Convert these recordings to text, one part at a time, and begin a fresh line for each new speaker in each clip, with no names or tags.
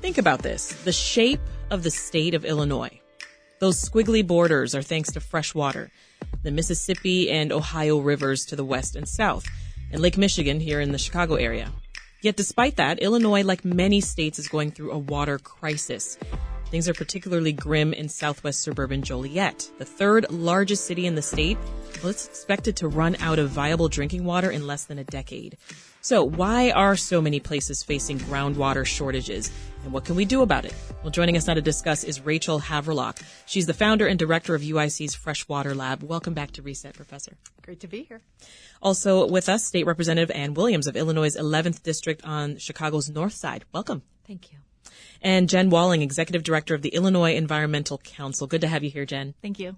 Think about this the shape of the state of Illinois. Those squiggly borders are thanks to fresh water, the Mississippi and Ohio rivers to the west and south, and Lake Michigan here in the Chicago area. Yet despite that, Illinois, like many states, is going through a water crisis. Things are particularly grim in southwest suburban Joliet, the third largest city in the state. Well, it's expected to run out of viable drinking water in less than a decade. So why are so many places facing groundwater shortages? And what can we do about it? Well, joining us now to discuss is Rachel Havrelock. She's the founder and director of UIC's Freshwater Lab. Welcome back to Reset, Professor.
Great to be here.
Also with us, State Representative Ann Williams of Illinois' 11th District on Chicago's North Side. Welcome.
Thank you.
And Jen Walling, Executive Director of the Illinois Environmental Council. Good to have you here, Jen.
Thank you.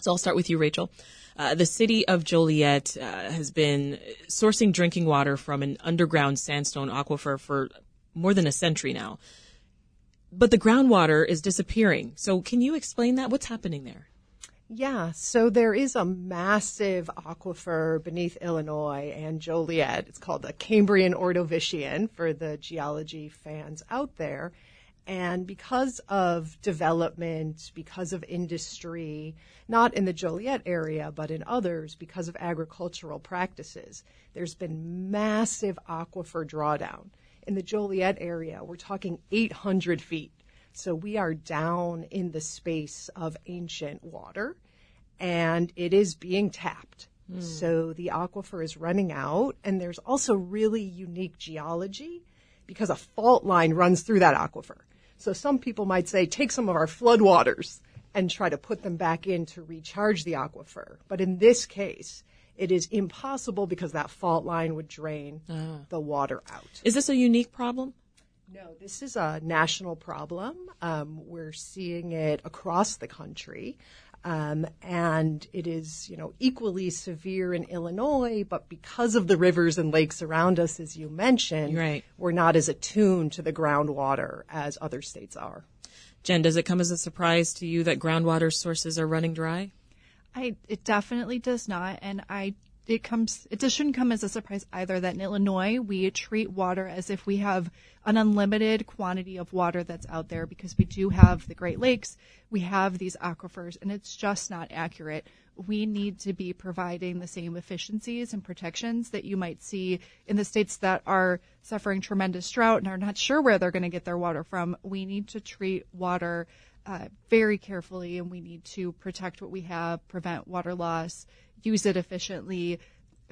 So I'll start with you, Rachel. Uh, the city of Joliet uh, has been sourcing drinking water from an underground sandstone aquifer for more than a century now. But the groundwater is disappearing. So can you explain that? What's happening there?
Yeah, so there is a massive aquifer beneath Illinois and Joliet. It's called the Cambrian Ordovician for the geology fans out there. And because of development, because of industry, not in the Joliet area, but in others, because of agricultural practices, there's been massive aquifer drawdown. In the Joliet area, we're talking 800 feet. So we are down in the space of ancient water and it is being tapped. Mm. So the aquifer is running out and there's also really unique geology because a fault line runs through that aquifer. So some people might say, take some of our floodwaters and try to put them back in to recharge the aquifer. But in this case, it is impossible because that fault line would drain uh. the water out.
Is this a unique problem?
No, this is a national problem. Um, we're seeing it across the country. Um, and it is, you know, equally severe in Illinois, but because of the rivers and lakes around us, as you mentioned,
right.
we're not as attuned to the groundwater as other states are.
Jen, does it come as a surprise to you that groundwater sources are running dry?
I, it definitely does not, and I it comes it just shouldn't come as a surprise either that in Illinois we treat water as if we have an unlimited quantity of water that's out there because we do have the Great Lakes, we have these aquifers, and it's just not accurate. We need to be providing the same efficiencies and protections that you might see in the states that are suffering tremendous drought and are not sure where they're going to get their water from. We need to treat water uh, very carefully and we need to protect what we have, prevent water loss, use it efficiently,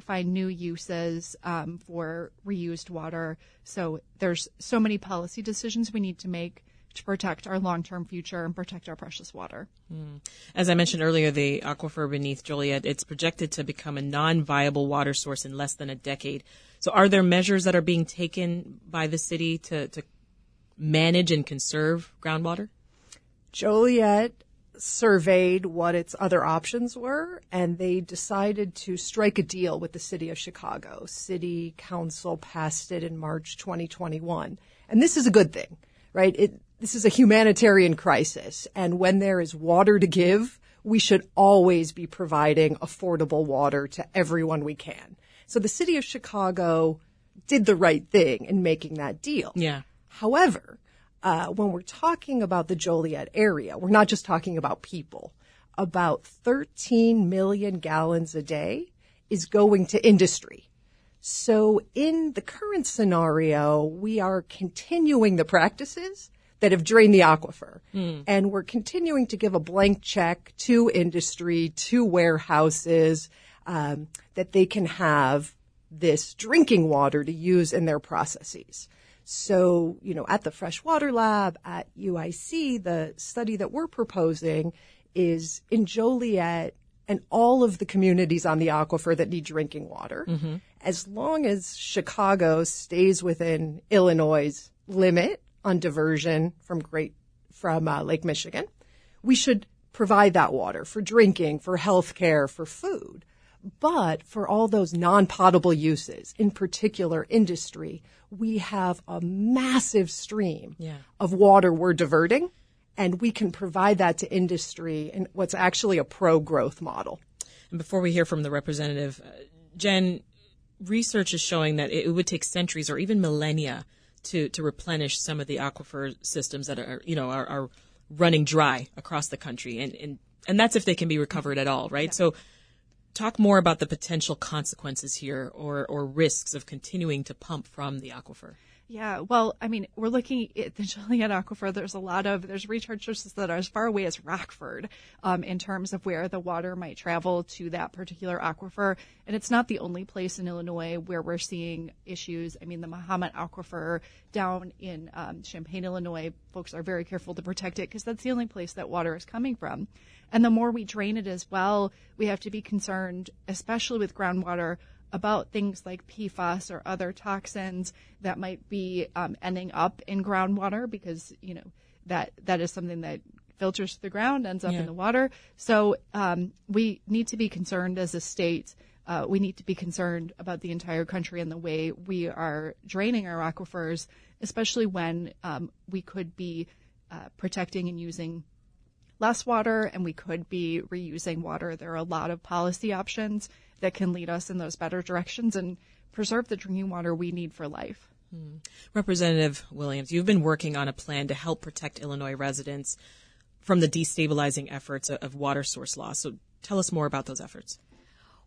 find new uses um, for reused water. So there's so many policy decisions we need to make to protect our long-term future and protect our precious water.
Mm. As I mentioned earlier, the aquifer beneath Joliet, it's projected to become a non-viable water source in less than a decade. So are there measures that are being taken by the city to, to manage and conserve groundwater?
Joliet surveyed what its other options were, and they decided to strike a deal with the city of Chicago. City council passed it in March 2021. And this is a good thing, right? It, this is a humanitarian crisis. And when there is water to give, we should always be providing affordable water to everyone we can. So the city of Chicago did the right thing in making that deal.
Yeah.
However, uh, when we're talking about the Joliet area, we're not just talking about people. About 13 million gallons a day is going to industry. So in the current scenario, we are continuing the practices that have drained the aquifer. Mm. And we're continuing to give a blank check to industry, to warehouses, um, that they can have this drinking water to use in their processes. So, you know, at the Freshwater Lab, at UIC, the study that we're proposing is in Joliet and all of the communities on the aquifer that need drinking water. Mm-hmm. As long as Chicago stays within Illinois' limit on diversion from Great from uh, Lake Michigan, we should provide that water for drinking, for health care, for food. But for all those non-potable uses, in particular industry, we have a massive stream
yeah.
of water we're diverting and we can provide that to industry in what's actually a pro-growth model.
And before we hear from the representative, uh, Jen, research is showing that it would take centuries or even millennia to, to replenish some of the aquifer systems that are, you know, are, are running dry across the country. And, and, and that's if they can be recovered at all, right? Yeah. So talk more about the potential consequences here or, or risks of continuing to pump from the aquifer.
Yeah, well, I mean, we're looking at the Joliet Aquifer. There's a lot of there's recharge sources that are as far away as Rockford um, in terms of where the water might travel to that particular aquifer, and it's not the only place in Illinois where we're seeing issues. I mean, the Mahomet Aquifer down in um, Champaign, Illinois, folks are very careful to protect it because that's the only place that water is coming from. And the more we drain it as well, we have to be concerned, especially with groundwater about things like PFAS or other toxins that might be um, ending up in groundwater because you know that that is something that filters to the ground, ends up yeah. in the water. So um, we need to be concerned as a state. Uh, we need to be concerned about the entire country and the way we are draining our aquifers, especially when um, we could be uh, protecting and using less water and we could be reusing water. There are a lot of policy options that can lead us in those better directions and preserve the drinking water we need for life.
Hmm. Representative Williams, you've been working on a plan to help protect Illinois residents from the destabilizing efforts of water source loss. So tell us more about those efforts.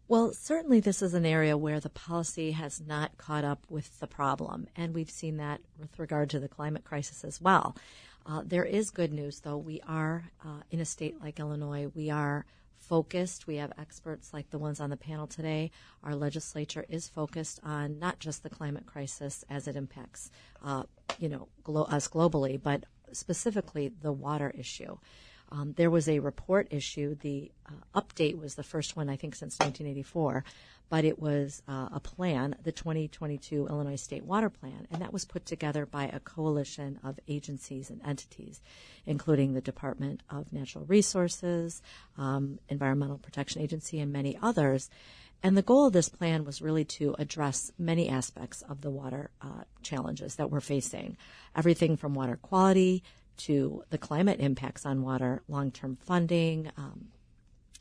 Well, certainly this is an area where the policy has not caught up with the problem, and we've seen that with regard to the climate crisis as well. Uh, there is good news, though. We are uh, in a state like Illinois. We are focused. We have experts like the ones on the panel today. Our legislature is focused on not just the climate crisis as it impacts, uh, you know, glo- us globally, but specifically the water issue. Um, there was a report issued. The uh, update was the first one, I think, since 1984 but it was uh, a plan, the 2022 Illinois State Water Plan, and that was put together by a coalition of agencies and entities, including the Department of Natural Resources, um, Environmental Protection Agency, and many others. And the goal of this plan was really to address many aspects of the water uh, challenges that we're facing. Everything from water quality to the climate impacts on water, long term funding, um,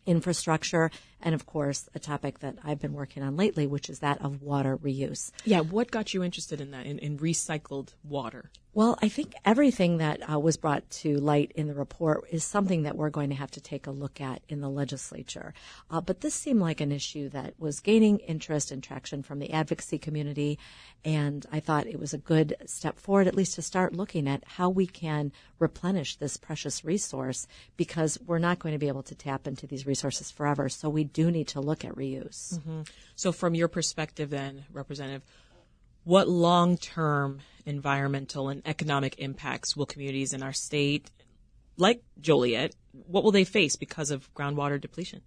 infrastructure, and of course, a topic that I've been working on lately, which is that of water reuse.
Yeah, what got you interested in that, in, in recycled water?
Well, I think everything that uh, was brought to light in the report is something that we're going to have to take a look at in the legislature. Uh, but this seemed like an issue that was gaining interest and traction from the advocacy community, and I thought it was a good step forward, at least to start looking at how we can replenish this precious resource because we're not going to be able to tap into these resources forever. So we do need to look at reuse.
Mm-hmm. So, from your perspective, then, Representative, what long term environmental and economic impacts will communities in our state, like Joliet, what will they face because of groundwater depletion?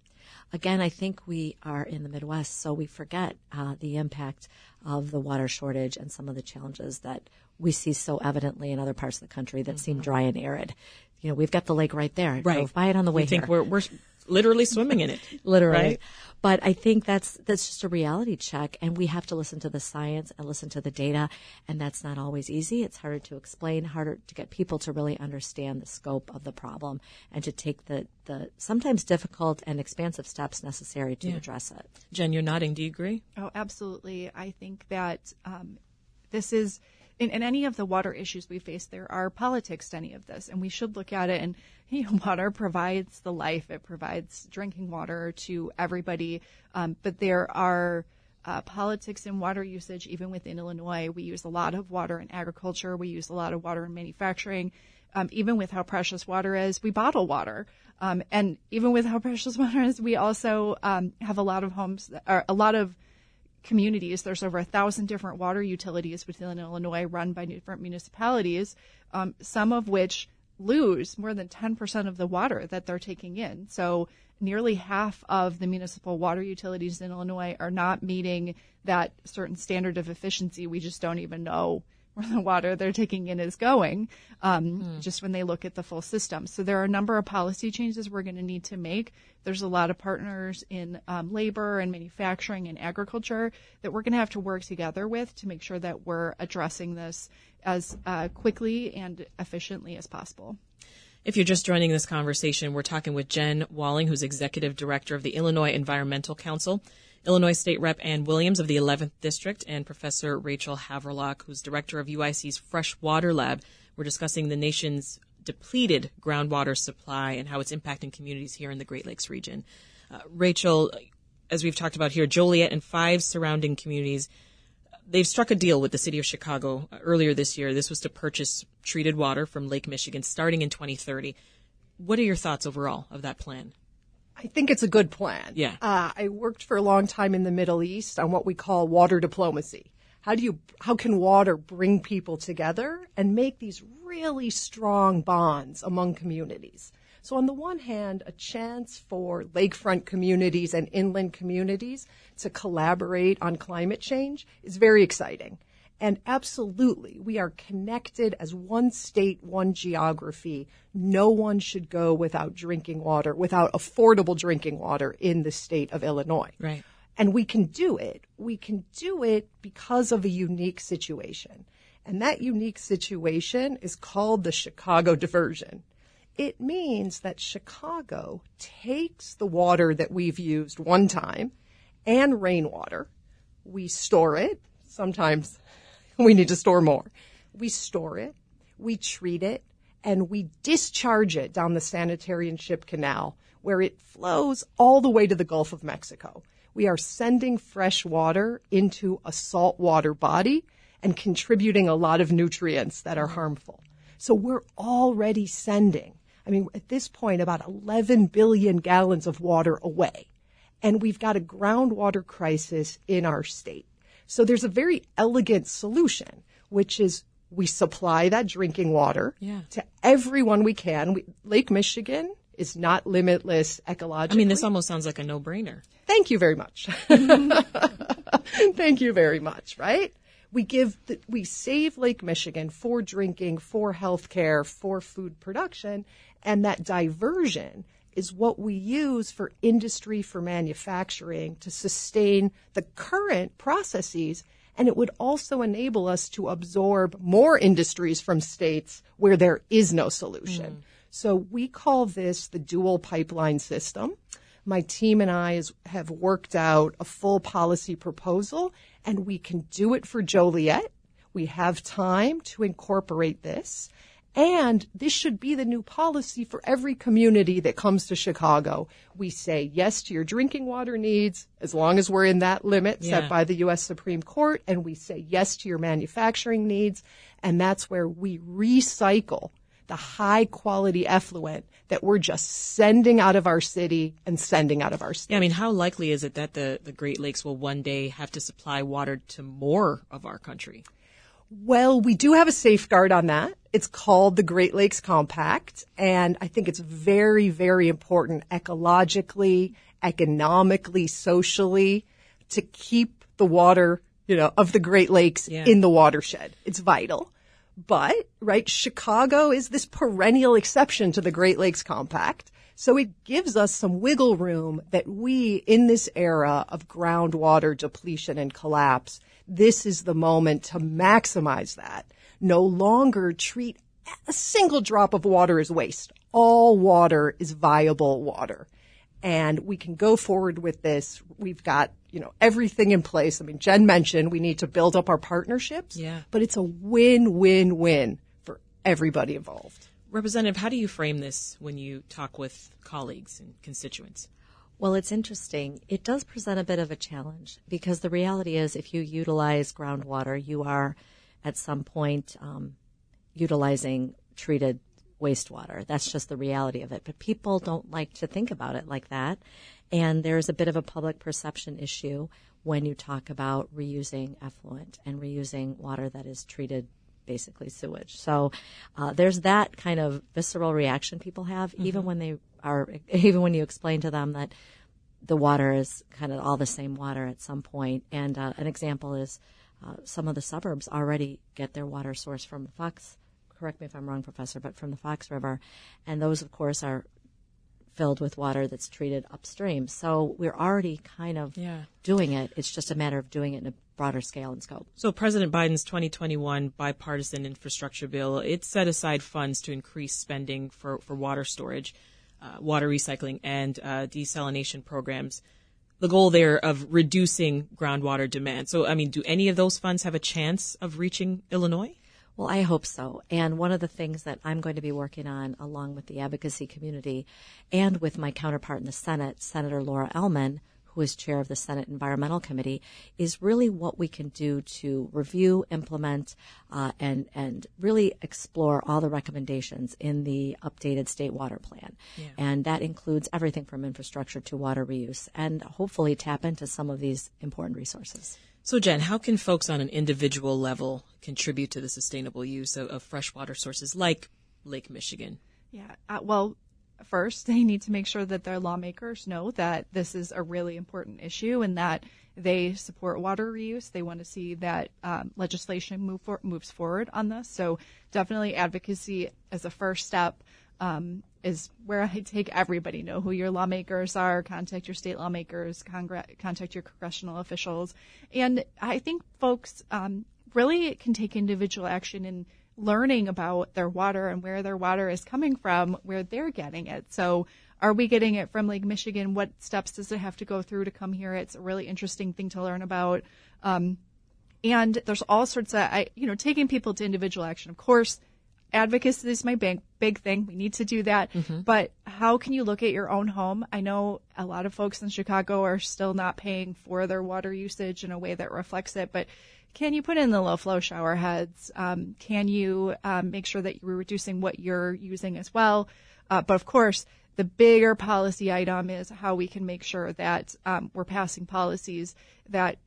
Again, I think we are in the Midwest, so we forget uh, the impact of the water shortage and some of the challenges that we see so evidently in other parts of the country that mm-hmm. seem dry and arid. You know, we've got the lake right there. I
right.
drove by it on the way
we think
here.
We're, we're literally swimming in it.
literally.
Right?
But I think that's that's just a reality check, and we have to listen to the science and listen to the data, and that's not always easy. It's harder to explain, harder to get people to really understand the scope of the problem, and to take the the sometimes difficult and expansive steps necessary to yeah. address it.
Jen, you're nodding. Do you agree?
Oh, absolutely. I think that um, this is in, in, any of the water issues we face, there are politics to any of this, and we should look at it. And you know, water provides the life; it provides drinking water to everybody. Um, but there are uh, politics in water usage, even within Illinois. We use a lot of water in agriculture. We use a lot of water in manufacturing. Um, even with how precious water is, we bottle water. Um, and even with how precious water is, we also um, have a lot of homes, or a lot of communities. There's over a thousand different water utilities within Illinois run by different municipalities, um, some of which lose more than 10% of the water that they're taking in. So nearly half of the municipal water utilities in Illinois are not meeting that certain standard of efficiency. We just don't even know where the water they're taking in is going, um, mm. just when they look at the full system. So there are a number of policy changes we're going to need to make. There's a lot of partners in um, labor and manufacturing and agriculture that we're going to have to work together with to make sure that we're addressing this as uh, quickly and efficiently as possible.
If you're just joining this conversation, we're talking with Jen Walling, who's executive director of the Illinois Environmental Council, Illinois State Rep Ann Williams of the 11th District, and Professor Rachel Havrelock, who's director of UIC's Freshwater Lab. We're discussing the nation's depleted groundwater supply and how it's impacting communities here in the Great Lakes region. Uh, Rachel, as we've talked about here, Joliet and five surrounding communities, they've struck a deal with the city of Chicago earlier this year. This was to purchase treated water from Lake Michigan starting in 2030. What are your thoughts overall of that plan?
I think it's a good plan.
Yeah.
Uh, I worked for a long time in the Middle East on what we call water diplomacy. How do you, how can water bring people together and make these really strong bonds among communities? So on the one hand, a chance for lakefront communities and inland communities to collaborate on climate change is very exciting. And absolutely, we are connected as one state, one geography. No one should go without drinking water, without affordable drinking water in the state of Illinois.
Right.
And we can do it. We can do it because of a unique situation. And that unique situation is called the Chicago diversion. It means that Chicago takes the water that we've used one time and rainwater. We store it. Sometimes we need to store more. We store it, we treat it, and we discharge it down the sanitary and ship canal where it flows all the way to the Gulf of Mexico. We are sending fresh water into a saltwater body and contributing a lot of nutrients that are harmful. So we're already sending, I mean, at this point, about 11 billion gallons of water away. And we've got a groundwater crisis in our state. So there's a very elegant solution, which is we supply that drinking water
Yeah.
to everyone we can. We, Lake Michigan is not limitless ecologically.
I mean, this almost sounds like a no-brainer.
Thank you very much. Thank you very much, right? We give, the, we save Lake Michigan for drinking, for healthcare, for food production, and that diversion is what we use for industry, for manufacturing to sustain the current processes. And it would also enable us to absorb more industries from states where there is no solution. Mm. So we call this the dual pipeline system. My team and I is, have worked out a full policy proposal, and we can do it for Joliet. We have time to incorporate this. And this should be the new policy for every community that comes to Chicago. We say yes to your drinking water needs as long as we're in that limit
Yeah.
set by the U.S. Supreme Court, and we say yes to your manufacturing needs. And that's where we recycle the high quality effluent that we're just sending out of our city and sending out of our state.
Yeah, I mean, how likely is it that the, the Great Lakes will one day have to supply water to more of our country?
Well, we do have a safeguard on that. It's called the Great Lakes Compact, and I think it's very, very important ecologically, economically, socially to keep the water, you know, of the Great Lakes
Yeah.
in the watershed. It's vital. But, right, Chicago is this perennial exception to the Great Lakes Compact. So it gives us some wiggle room that we, in this era of groundwater depletion and collapse, this is the moment to maximize that. No longer treat a single drop of water as waste. All water is viable water. And we can go forward with this. We've got, you know, everything in place. I mean, Jen mentioned we need to build up our partnerships.
Yeah.
But it's a win-win-win for everybody involved.
Representative, how do you frame this when you talk with colleagues and constituents?
Well, it's interesting. It does present a bit of a challenge because the reality is if you utilize groundwater, you are at some point um, utilizing treated wastewater. That's just the reality of it. But people don't like to think about it like that. And there's a bit of a public perception issue when you talk about reusing effluent and reusing water that is treated basically sewage. So uh, there's that kind of visceral reaction people have, even when they are, even when you explain to them that the water is kind of all the same water at some point. And uh, an example is uh, some of the suburbs already get their water source from the Fox. Correct me if I'm wrong, Professor, but from the Fox River, and those, of course, are filled with water that's treated upstream. So we're already kind of
Yeah.
doing it. It's just a matter of doing it in a broader scale and scope.
So President Biden's 2021 bipartisan infrastructure bill, it set aside funds to increase spending for, for water storage, uh, water recycling, and uh, desalination programs. The goal there of reducing groundwater demand. So, I mean, do any of those funds have a chance of reaching Illinois?
Well, I hope so. And one of the things that I'm going to be working on, along with the advocacy community and with my counterpart in the Senate, Senator Laura Ellman, who is chair of the Senate Environmental Committee, is really what we can do to review, implement, uh, and and really explore all the recommendations in the updated state water plan. And that includes everything from infrastructure to water reuse, and hopefully tap into some of these important resources.
So, Jen, how can folks on an individual level contribute to the sustainable use of, of freshwater sources like Lake Michigan?
Yeah. Uh, well, first, they need to make sure that their lawmakers know that this is a really important issue and that they support water reuse. They want to see that um, legislation move for, moves forward on this. So, definitely advocacy as a first step. Um, is where I take everybody. Know who your lawmakers are. Contact your state lawmakers. Congre- contact your congressional officials. And I think folks um, really can take individual action in learning about their water and where their water is coming from, where they're getting it. So, are we getting it from Lake Michigan? What steps does it have to go through to come here? It's a really interesting thing to learn about. Um, and there's all sorts of, I, you know, taking people to individual action. Of course, advocacy is my big big thing. We need to do that. But how can you look at your own home? I know a lot of folks in Chicago are still not paying for their water usage in a way that reflects it, but can you put in the low flow shower heads? Um, can you um, make sure that you're reducing what you're using as well? Uh, but of course, the bigger policy item is how we can make sure that um, we're passing policies that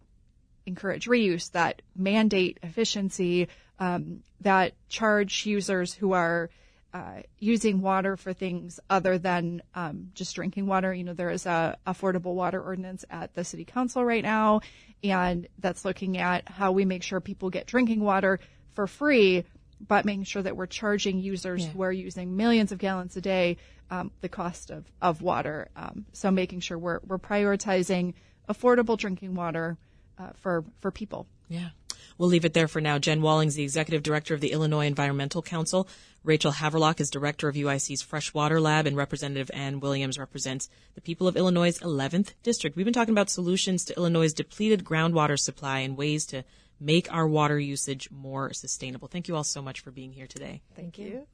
encourage reuse, that mandate efficiency, um, that charge users who are uh, using water for things other than um, just drinking water. You know, there is a affordable water ordinance at the city council right now, and that's looking at how we make sure people get drinking water for free, but making sure that we're charging users who are using millions of gallons a day um, the cost of, of water. Um, so making sure we're, we're prioritizing affordable drinking water uh, for, for people.
Yeah. We'll leave it there for now. Jen Walling's the executive director of the Illinois Environmental Council. Rachel Havrelock is director of UIC's Freshwater Lab, and Representative Ann Williams represents the people of Illinois' 11th district. We've been talking about solutions to Illinois' depleted groundwater supply and ways to make our water usage more sustainable. Thank you all so much for being here today.
Thank you.